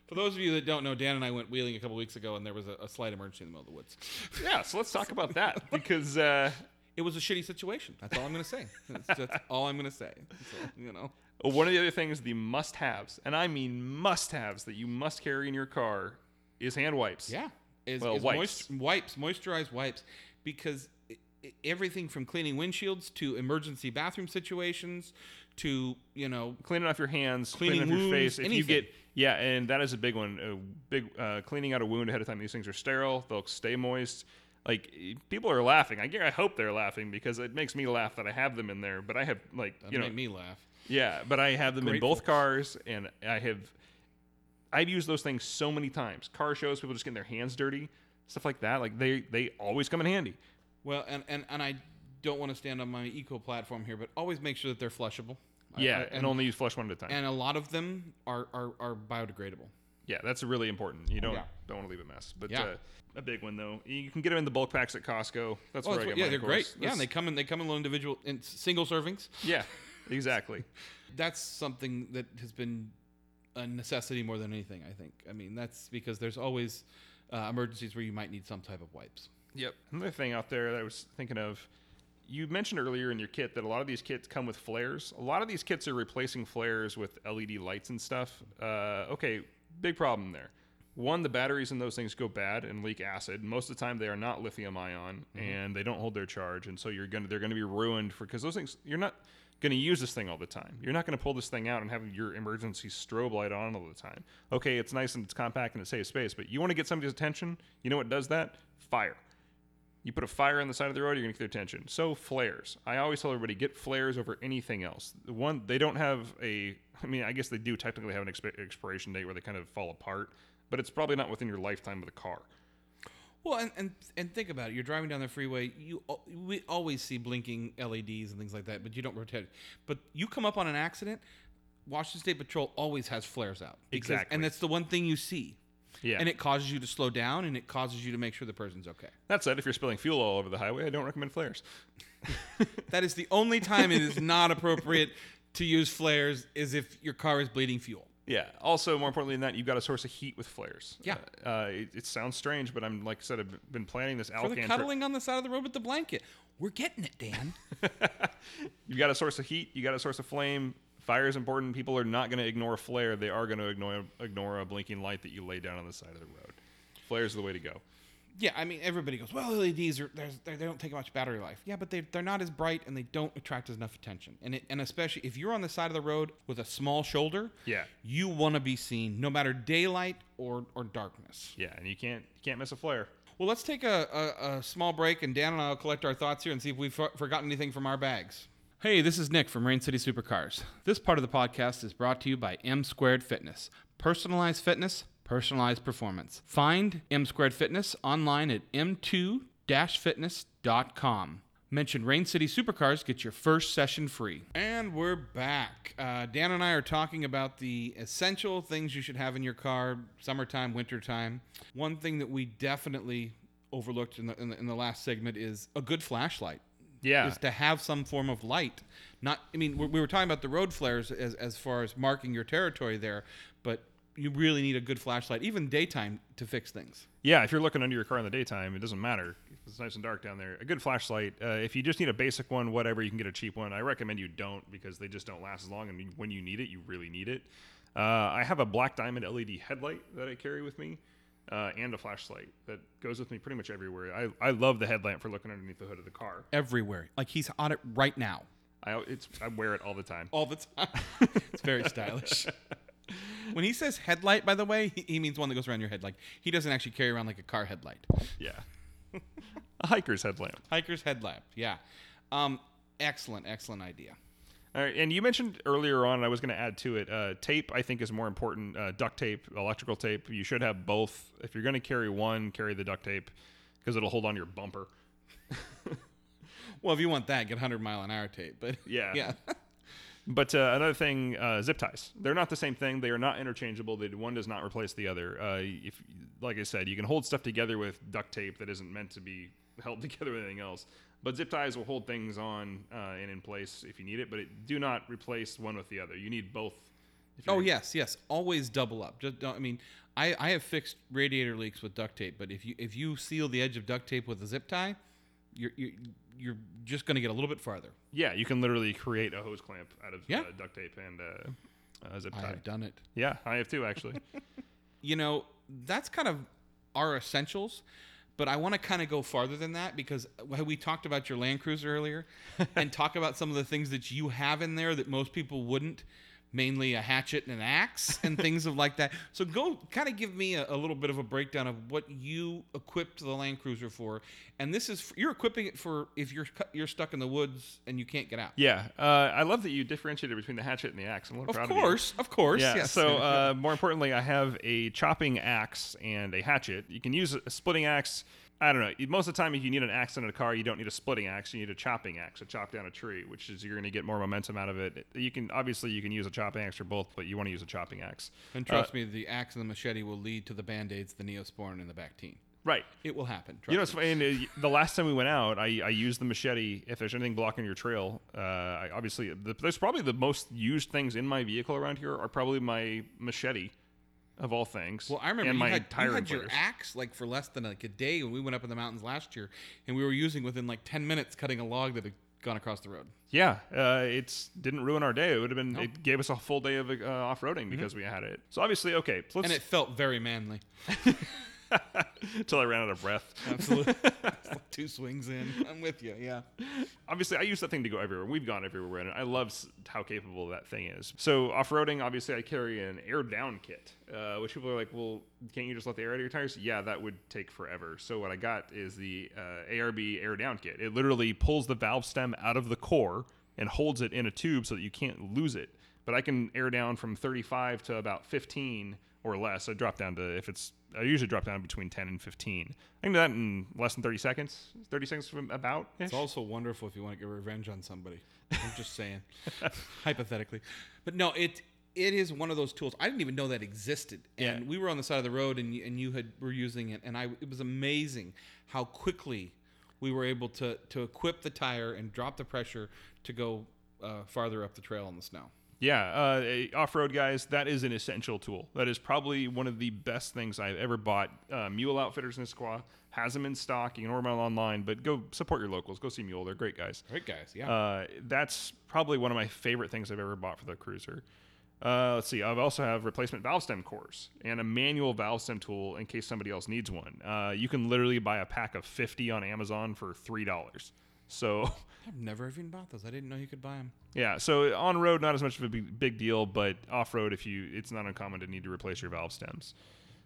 for those of you that don't know, Dan and I went wheeling a couple weeks ago, and there was a, a slight emergency in the middle of the woods. yeah. So let's talk about that [laughs] because uh, It was a shitty situation. That's all I'm going to say. [laughs] That's, that's all I'm going to say. So, you know. one of the other things, the must-haves, and I mean must-haves that you must carry in your car, is hand wipes. Yeah. Is, Well, is wipes. Moist, wipes, moisturized wipes, because everything from cleaning windshields to emergency bathroom situations to you know cleaning off your hands, Cleaning cleaning, off your wounds, face. If anything. you get yeah, and that is a big one. A big uh, cleaning out a wound ahead of time. These things are sterile. They'll stay moist. Like people are laughing. I, I hope they're laughing because it makes me laugh that I have them in there. But I have like that you know me laugh. yeah, but I have them in both cars, and I have I've used those things so many times. Car shows, people just getting their hands dirty, stuff like that. Like they they always come in handy. Well, and, and, and I don't want to stand on my eco platform here, but always make sure that they're flushable. I- Yeah, I- and, only use flush one at a time. and a lot of them are, are, are biodegradable. Yeah, that's really important. You don't yeah. don't want to leave a mess. But Yeah. uh, a big one though, you can get them in the bulk packs at Costco. That's Oh, where that's I get yeah, they're of great. course. Yeah, and they come in they come in little individual in single servings. yeah, exactly. [laughs] That's something that has been a necessity more than anything. I think. I mean, that's because there's always uh, emergencies where you might need some type of wipes. Yep. Another thing out there that I was thinking of, you mentioned earlier in your kit that a lot of these kits come with flares. A lot of these kits are replacing flares with LED lights and stuff. Uh, okay, big problem there. One, the batteries in those things go bad and leak acid. Most of the time, they are not lithium ion mm-hmm. and they don't hold their charge, and so you're gonna they're gonna be ruined for because those things you're not gonna use this thing all the time. You're not gonna pull this thing out and have your emergency strobe light on all the time. Okay, it's nice and it's compact and it saves space, but you want to get somebody's attention. You know what does that? Fire. You put a fire on the side of the road, you're gonna get their attention. So flares. I always tell everybody get flares over anything else. The One, they don't have a. I mean, I guess they do technically have an expi- expiration date where they kind of fall apart, but it's probably not within your lifetime of the car. Well, and, and and think about it. You're driving down the freeway. You we always see blinking LEDs and things like that, but you don't rotate. But you come up on an accident. Washington State Patrol always has flares out. Because- Exactly. and that's the one thing you see. Yeah, And it causes you to slow down, and it causes you to make sure the person's okay. that said, if you're spilling fuel all over the highway, I don't recommend flares. [laughs] That is the only time it is not appropriate to use flares is if your car is bleeding fuel. Yeah. Also, more importantly than that, you've got a source of heat with flares. Yeah. Uh, uh, it, it sounds strange, but I'm like I said, I've been planning this For the Alcan trip. cuddling on the side of the road with the blanket. We're getting it, Dan. [laughs] You got a source of heat. You got a source of flame. Fire is important. People are not going to ignore a flare. They are going to ignore ignore a blinking light that you lay down on the side of the road. Flares are the way to go. Yeah, I mean, everybody goes, well, LEDs are they don't take much battery life. Yeah, but they they're not as bright and they don't attract as enough attention. And it, and especially if you're on the side of the road with a small shoulder, Yeah. you want to be seen no matter daylight or or darkness. Yeah, and you can't you can't miss a flare. Well, let's take a, a, a small break, and Dan and I will collect our thoughts here and see if we've forgotten anything from our bags. Hey, this is Nick from Rain City Supercars. This part of the podcast is brought to you by M Squared Fitness. Personalized fitness, personalized performance. Find M Squared Fitness online at m2-fitness.com. Mention Rain City Supercars, get your first session free. And we're back. Uh, Dan and I are talking about the essential things you should have in your car, summertime, wintertime. One thing that we definitely overlooked in the, in the, in the last segment is a good flashlight Yeah. is to have some form of light. Not, I mean, we we were talking about the road flares as, as far as marking your territory there, but you really need a good flashlight, even daytime, to fix things. Yeah, if you're looking under your car in the daytime, it doesn't matter. It's nice and dark down there. A good flashlight. Uh, if you just need a basic one, whatever, you can get a cheap one. I recommend you don't because they just don't last as long. And when you need it, you really need it. Uh, I have a black diamond LED headlight that I carry with me, uh, and a flashlight that goes with me pretty much everywhere. I, I love the headlamp for looking underneath the hood of the car. Everywhere. Like he's on it right now. I it's I wear it all the time. All the time. [laughs] it's very stylish. [laughs] when he says headlight, by the way, he, he means one that goes around your head. Like he doesn't actually carry around like a car headlight. Yeah. [laughs] a hiker's headlamp. Hiker's headlamp. Yeah. Um, excellent, excellent idea. All right, and you mentioned earlier on, and I was going to add to it, uh, tape. I think is more important. Uh, duct tape, electrical tape. You should have both. If you're going to carry one, carry the duct tape because it'll hold on your bumper. Well, if you want that, get 100 mile an hour tape. But [laughs] Yeah. yeah. But uh, another thing, uh, zip ties. They're not the same thing. They are not interchangeable. They, one does not replace the other. Uh, if, like I said, you can hold stuff together with duct tape that isn't meant to be held [laughs] together with anything else. But zip ties will hold things on uh, and in place if you need it. But it, do not replace one with the other. You need both. Oh yes, yes. Always double up. Just don't. I mean, I, I have fixed radiator leaks with duct tape, but if you if you seal the edge of duct tape with a zip tie, you're you're, you're just going to get a little bit farther. Yeah, you can literally create a hose clamp out of Yeah. uh, duct tape and uh, uh, zip tie. I have done it. Yeah, I have too actually. [laughs] you know, that's kind of our essentials. But I want to kind of go farther than that because uh, we talked about your Land Cruiser earlier [laughs] and talk about some of the things that you have in there that most people wouldn't, mainly a hatchet and an axe [laughs] and things of like that. So go kind of give me a, a little bit of a breakdown of what you equipped the Land Cruiser for. And this is you're equipping it for if you're you're stuck in the woods and you can't get out. yeah, uh, I love that you differentiated between the hatchet and the axe. I'm a little Of proud of you. course, of course. Yeah. yes. So [laughs] uh, more importantly, I have a chopping axe and a hatchet. You can use a splitting axe. I don't know. Most of the time, if you need an axe in a car, you don't need a splitting axe. You need a chopping axe to chop down a tree, which is you're going to get more momentum out of it. You can obviously you can use a chopping axe or both, but you want to use a chopping axe. and trust me, the axe and the machete will lead to the band-aids, the Neosporin, and the Bactine. Right. It will happen. You know, trust it's funny. and, uh, The last time we went out, I, I used the machete. If there's anything blocking your trail, uh, I, obviously, the, there's probably the most used things in my vehicle around here are probably my machete, of all things. Well, I remember and you my had, you had your axe like for less than like a day when we went up in the mountains last year, and we were using within like ten minutes cutting a log that had gone across the road. Yeah, uh, it's didn't ruin our day. It would have been. It gave us a full day of uh, off roading because we had it. So obviously, okay, so And it felt very manly. [laughs] [laughs] until I ran out of breath. Absolutely. [laughs] Like two swings in. I'm with you. Yeah. obviously, I use that thing to go everywhere. We've gone everywhere, and I love how capable that thing is. So off roading, obviously, I carry an air down kit, uh, which people are like, "Well, can't you just let the air out of your tires?" Yeah, that would take forever. So what I got is the uh, ARB air down kit. It literally pulls the valve stem out of the core and holds it in a tube so that you can't lose it. But I can air down from 35 to about 15 or less. I drop down to if it's I usually drop down between 10 and 15. I can do that in less than 30 seconds. 30 seconds from about. It's also wonderful if you want to get revenge on somebody. I'm just saying, [laughs] hypothetically. But no, it it is one of those tools. I didn't even know that existed. And Yeah. we were on the side of the road, and you, and you had were using it, and I it was amazing how quickly we were able to to equip the tire and drop the pressure to go uh, farther up the trail in the snow. Yeah, uh, off road guys, that is an essential tool. That is probably one of the best things I've ever bought. Uh, Mule Outfitters in Issaquah has them in stock. You can order them online, but go support your locals. Go see Mule; they're great guys. Great guys, yeah. Uh, that's probably one of my favorite things I've ever bought for the cruiser. Uh, let's see. I also have replacement valve stem cores and a manual valve stem tool in case somebody else needs one. Uh, you can literally buy a pack of 50 on Amazon for three dollars. So [laughs] I've never even bought those. I didn't know you could buy them. Yeah, so on road, not as much of a big, big deal, but off road, if you, it's not uncommon to need to replace your valve stems.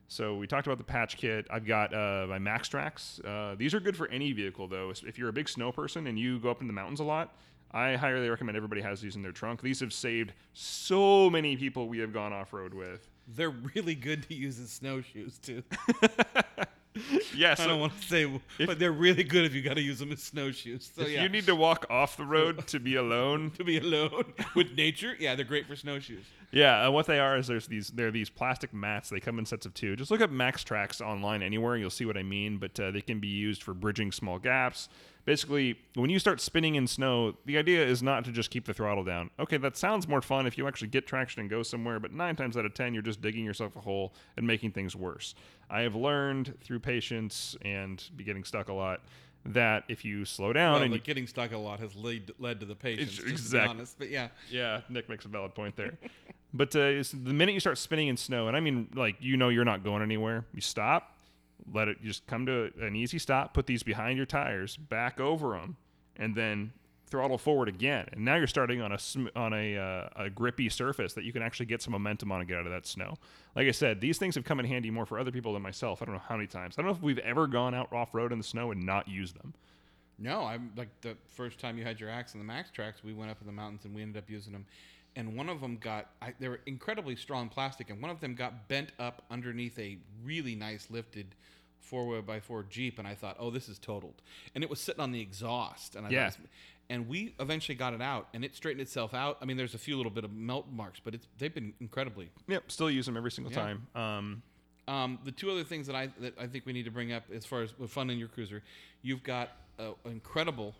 So we talked about the patch kit. I've got uh, my MaxTrax. Uh, these are good for any vehicle, though. If you're a big snow person and you go up in the mountains a lot, I highly recommend everybody has these in their trunk. These have saved so many people we have gone off road with. They're really good to use as snowshoes too. [laughs] [laughs] Yeah, I don't want to say, but they're really good if you got to use them as snowshoes. So if yeah, you need to walk off the road to be alone, [laughs] to be alone with nature, yeah, they're great for snowshoes. Yeah, uh, what they are is there's these they're these plastic mats. They come in sets of two. Just look up MaxTrax online anywhere, and you'll see what I mean. But uh, they can be used for bridging small gaps. Basically, when you start spinning in snow, the idea is not to just keep the throttle down. Okay, that sounds more fun if you actually get traction and go somewhere. But nine times out of ten, you're just digging yourself a hole and making things worse. I have learned through patience and be getting stuck a lot that if you slow down Well, and you getting stuck a lot has led, led to the patience, be honest. But yeah, Yeah, Nick makes a valid point there. [laughs] but uh, the minute you start spinning in snow, and I mean, like you know, you're not going anywhere. You stop, let it just come to an easy stop. Put these behind your tires, back over them, and then throttle forward again, and now you're starting on a on a uh, a grippy surface that you can actually get some momentum on and get out of that snow. Like I said, these things have come in handy more for other people than myself. I don't know how many times. I don't know if we've ever gone out off road in the snow and not used them. No, I'm like the first time you had your axe in the MaxTrax, we went up in the mountains and we ended up using them. And one of them got, I, they were incredibly strong plastic, and one of them got bent up underneath a really nice lifted four wheel by four Jeep. And I thought, oh, this is totaled. And it was sitting on the exhaust. And I Yeah. thought, and we eventually got it out, and it straightened itself out. I mean, there's a few little bit of melt marks, but it's they've been incredibly Yep, still use them every single Yeah. time. Um, um, the two other things that I that I think we need to bring up as far as with fun in your cruiser, you've got an incredible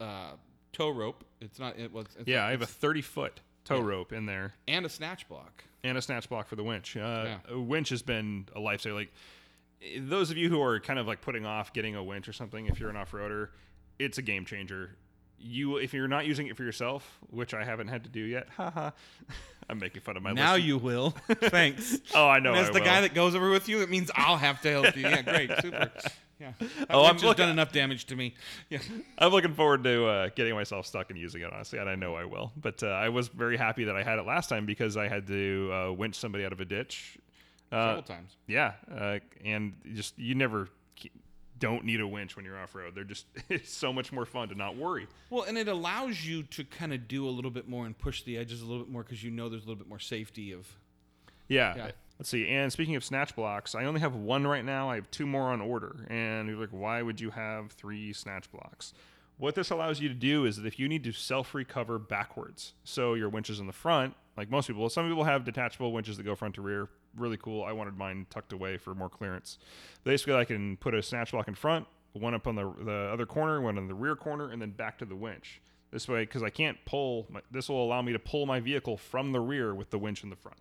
uh, tow rope. It's not it was yeah, not- I have a 30 foot tow Yeah. rope in there. and a snatch block. and a snatch block for the winch. Uh, Yeah. A winch has been a lifesaver. Like those of you who are kind of like putting off getting a winch or something, if you're an off-roader, it's a game changer. You, if you're not using it for yourself, which I haven't had to do yet, [laughs] haha, I'm making fun of my. now you will. [laughs] Thanks. Oh, I know. And as I the guy that goes over with you, it means I'll have to help you. Yeah, great, super. Yeah. Oh, I've has done enough damage to me. Yeah. I'm looking forward to uh, getting myself stuck and using it, honestly, and I know I will. But uh, I was very happy that I had it last time because I had to uh, winch somebody out of a ditch. Uh, Several times. Yeah, uh, and just you never don't need a winch when you're off road. They're just [laughs] it's so much more fun to not worry. Well, and it allows you to kind of do a little bit more and push the edges a little bit more because you know there's a little bit more safety of. Yeah. Yeah. Let's see. And speaking of snatch blocks, I only have one right now. I have two more on order. And you're like, why would you have three snatch blocks? What this allows you to do is that if you need to self recover backwards, so your winch is in the front, like most people, some people have detachable winches that go front to rear. Really cool. I wanted mine tucked away for more clearance. Basically, I can put a snatch block in front, one up on the, the other corner, one on the rear corner, and then back to the winch. This way, because I can't pull, my, this will allow me to pull my vehicle from the rear with the winch in the front.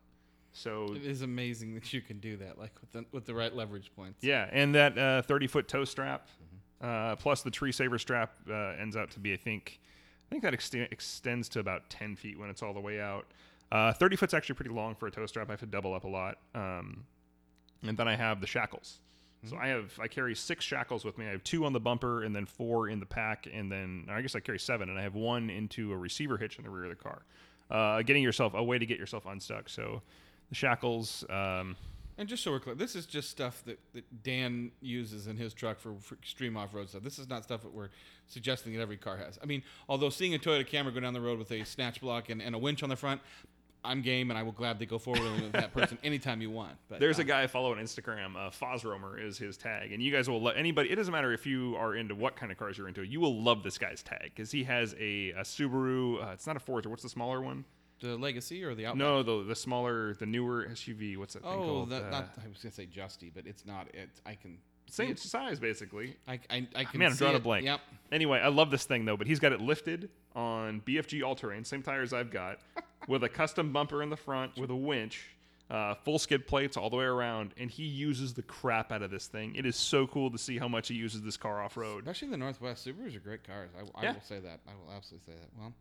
So It is amazing that you can do that, like with the, with the right leverage points. yeah, and that uh, 30 foot tow strap, uh, plus the tree saver strap, uh, ends out to be, I think, I think that ext- extends to about 10 feet when it's all the way out. Uh, 30 foot's actually pretty long for a tow strap. I have to double up a lot. Um, and then I have the shackles. So I have I carry six shackles with me. I have two on the bumper and then four in the pack, and then I guess I carry seven, and I have one into a receiver hitch in the rear of the car. Uh, getting yourself a way to get yourself unstuck. So the shackles. Um, And just so we're clear, this is just stuff that, that Dan uses in his truck for, for extreme off-road stuff. This is not stuff that we're suggesting that every car has. I mean, although seeing a Toyota Camry go down the road with a snatch block and, and a winch on the front, I'm game and I will gladly go forward with that [laughs] person anytime you want. But There's uh, a guy I follow on Instagram. Uh, Fosromer is his tag, and you guys will let anybody. It doesn't matter if you are into what kind of cars you're into. You will love this guy's tag because he has a, a Subaru. Uh, it's not a Forester. What's the smaller one? the Legacy or the Outback. No, the the smaller, the newer SUV. What's that thing Oh, called? that, Uh, not, I was gonna say Justy, but it's not. It. I can. same size basically. I, I, I can. Man, I'm drawing a it. blank. Yep. Anyway, I love this thing though, but he's got it lifted on BFG all terrain, same tires I've got, [laughs] with a custom bumper in the front with a winch, uh, full skid plates all the way around, and he uses the crap out of this thing. It is so cool to see how much he uses this car off road. Especially in the Northwest, Subarus are great cars. I, I Yeah. will say that. I will absolutely say that. Well,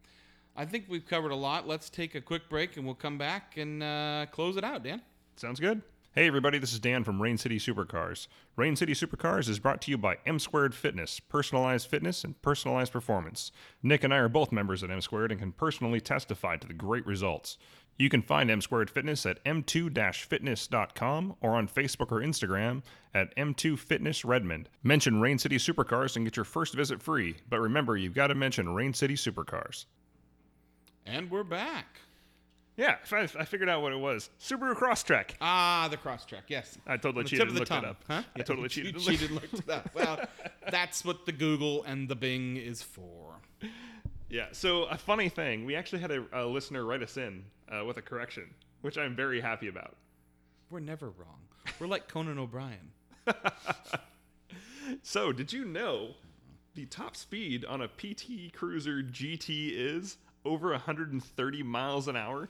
I think we've covered a lot. Let's take a quick break and we'll come back and uh, close it out, Dan. Sounds good. Hey everybody, this is Dan from Rain City Supercars. Rain City Supercars is brought to you by M Squared Fitness, personalized fitness and personalized performance. Nick and I are both members at M Squared and can personally testify to the great results. You can find M Squared Fitness at m2-fitness.com or on Facebook or Instagram at M2 Fitness Redmond. Mention Rain City Supercars and get your first visit free, but remember you've got to mention Rain City Supercars. And we're back. Yeah, I, I figured out what it was. Subaru Crosstrek. Ah, the Crosstrek. Yes. I totally cheated and looked it up. Huh? I totally [laughs] cheated You and cheated and looked [laughs] it up. Well, that's what the Google and the Bing is for. Yeah. So a funny thing, we actually had a, a listener write us in uh, with a correction, which I'm very happy about. We're never wrong. We're like Conan O'Brien. [laughs] So, did you know the top speed on a PT Cruiser GT is over 130 miles an hour?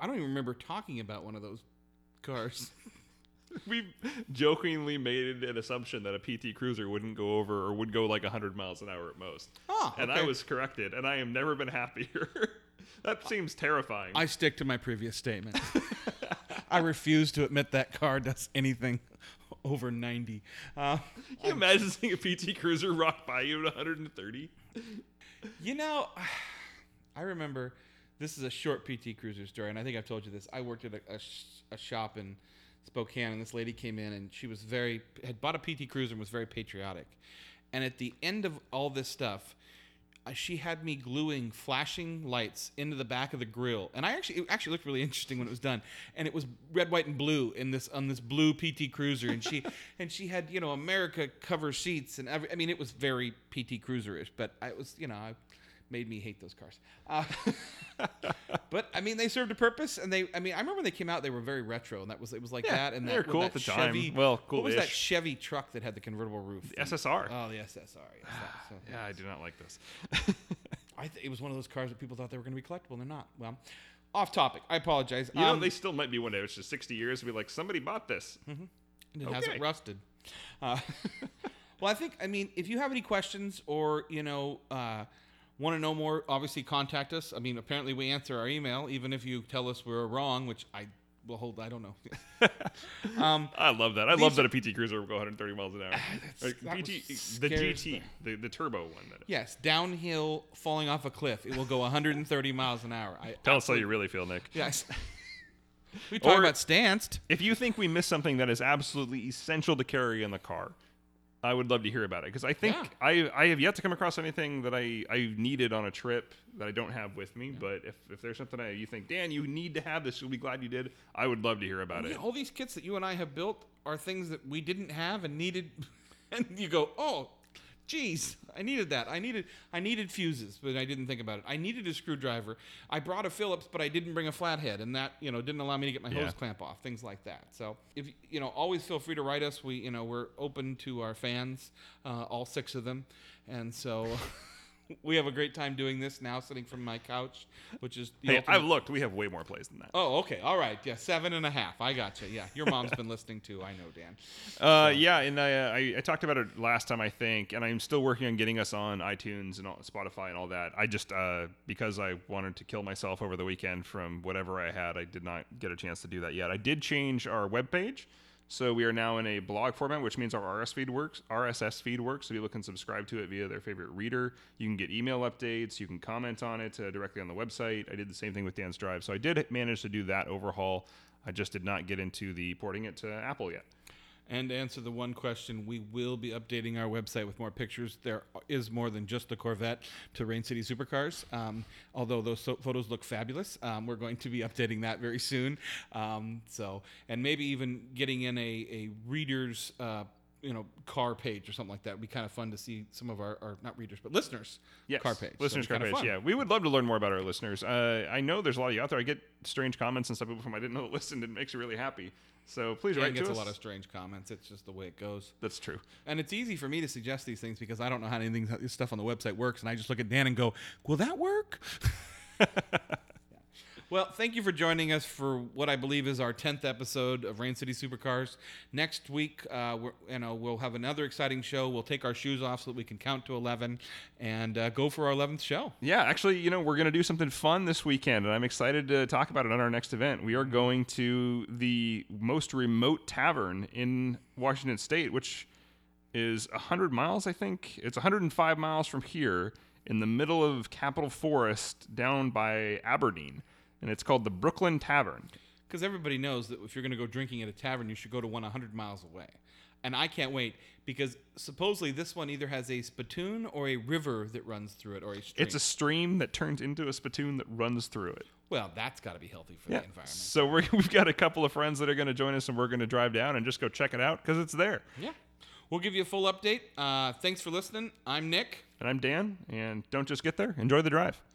I don't even remember talking about one of those cars. [laughs] We jokingly made an assumption that a PT Cruiser wouldn't go over or would go like 100 miles an hour at most. Oh, And I was corrected, and I have never been happier. [laughs] that seems terrifying. I stick to my previous statement. [laughs] I refuse to admit that car does anything over 90. Uh, Can you imagine seeing a PT Cruiser rock by you at 130? You know, [sighs] I remember this is a short PT Cruiser story, and I think I've told you this. I worked at a, a, sh- a shop in Spokane, and this lady came in, and she was very had bought a PT Cruiser and was very patriotic. And at the end of all this stuff, she had me gluing flashing lights into the back of the grill, and I actually it actually looked really interesting when it was done. And it was red, white, and blue in this on this blue PT Cruiser, and she [laughs] and she had you know America cover seats and every. I mean, it was very PT Cruiser-ish, but I was you know I made me hate those cars. Uh, [laughs] but I mean, they served a purpose, and they. I mean, I remember when they came out, they were very retro, and that was it was like Yeah, that, and they that, were cool that at the time. Chevy, Well, What was that. Chevy truck that had the convertible roof? The SSR. Oh, the SSR. Yes, that, so, [sighs] yeah, I do not like this. [laughs] I th- it was one of those cars that people thought they were going to be collectible, and they're not. Well, off topic. I apologize. You know, Um, they still might be one day. It's just 60 years be like, somebody bought this. Mm-hmm. and it okay. hasn't rusted. Uh, [laughs] well, I think I mean if you have any questions or you know uh, want to know more, obviously contact us. I mean, apparently we answer our email, even if you tell us we're wrong, which I will hold. I don't know. [laughs] um, I love that. I love that a PT Cruiser will go 130 miles an hour. [sighs] Like, PT, the GT, the, the turbo one. That yes, downhill, falling off a cliff, it will go 130 miles an hour. I, Tell us how you really feel, Nick. yes. [laughs] we talk Or- about stanced. If you think we missed something that is absolutely essential to carry in the car, I would love to hear about it because I think Yeah. I I have yet to come across anything that I, I needed on a trip that I don't have with me. But if, if there's something I, you think, Dan, you need to have this, you'll be glad you did. I would love to hear about Yeah, it. all these kits that you and I have built are things that we didn't have and needed, [laughs] and you go, oh, geez, I needed that. I needed, I needed fuses, but I didn't think about it. I needed a screwdriver. I brought a Phillips, but I didn't bring a flathead, and that, you know, didn't allow me to get my Yeah. hose clamp off. Things like that. So, if you know, always feel free to write us. We, you know, we're open to our fans, uh, all six of them, and so. [laughs] [laughs] We have a great time doing this now, sitting from my couch, which is the Hey, ultimate- I've looked. We have way more plays than that. Oh, okay. All right. Yeah, seven and a half. I got you. Yeah, your mom's been listening too. I know, Dan. Uh, yeah, and I, uh, I I talked about it last time I think, and I'm still working on getting us on iTunes and all, Spotify and all that. I just uh, because I wanted to kill myself over the weekend from whatever I had, I did not get a chance to do that yet. I did change our webpage, so we are now in a blog format, which means our RSS feed works. RSS feed works, so people can subscribe to it via their favorite reader. You can get email updates, you can comment on it uh, directly on the website. I did the same thing with Dan's Drive, so I did manage to do that overhaul. I just did not get into the porting it to Apple yet. And to answer the one question, we will be updating our website with more pictures. There is more than just the Corvette to Rain City Supercars. Um, although those so- photos look fabulous, um, we're going to be [laughs] updating that very soon. Um, so, and maybe even getting in a, a reader's. Uh, you know, car page or something like that would be kind of fun to see some of our, our not readers, but listeners' Yes, car page. Listeners' it'd car page. Yeah, we would love to learn more about our listeners. Uh, I know there's a lot of you out there. I get strange comments and stuff people from I didn't know that [laughs] listened. and It makes you really happy. So please Dan write gets to a us. lot of strange comments. It's just the way it goes. That's true. And it's easy for me to suggest these things because I don't know how anything this stuff on the website works, and I just look at Dan and go, "Will that work?" [laughs] Well, thank you for joining us for what I believe is our tenth episode of Rain City Supercars. Next week, uh, we're, you know, we'll have another exciting show. We'll take our shoes off so that we can count to eleven and uh, go for our eleventh show. Yeah, actually, you know, we're going to do something fun this weekend, and I'm excited to talk about it on our next event. We are going to the most remote tavern in Washington State, which is 100 miles, I think. It's 105 miles from here in the middle of Capitol Forest down by Aberdeen, and it's called the Brooklyn Tavern. Because everybody knows that if you're going to go drinking at a tavern, you should go to one 100 miles away. And I can't wait because supposedly this one either has a spittoon or a river that runs through it or a stream. It's a stream that turns into a spittoon that runs through it. well, that's got to be healthy for Yeah. the environment. So we're, [laughs] we've got a couple of friends that are going to join us, and we're going to drive down and just go check it out because it's there. Yeah. We'll give you a full update. Uh, thanks for listening. I'm Nick. And I'm Dan, and don't just get there, enjoy the drive.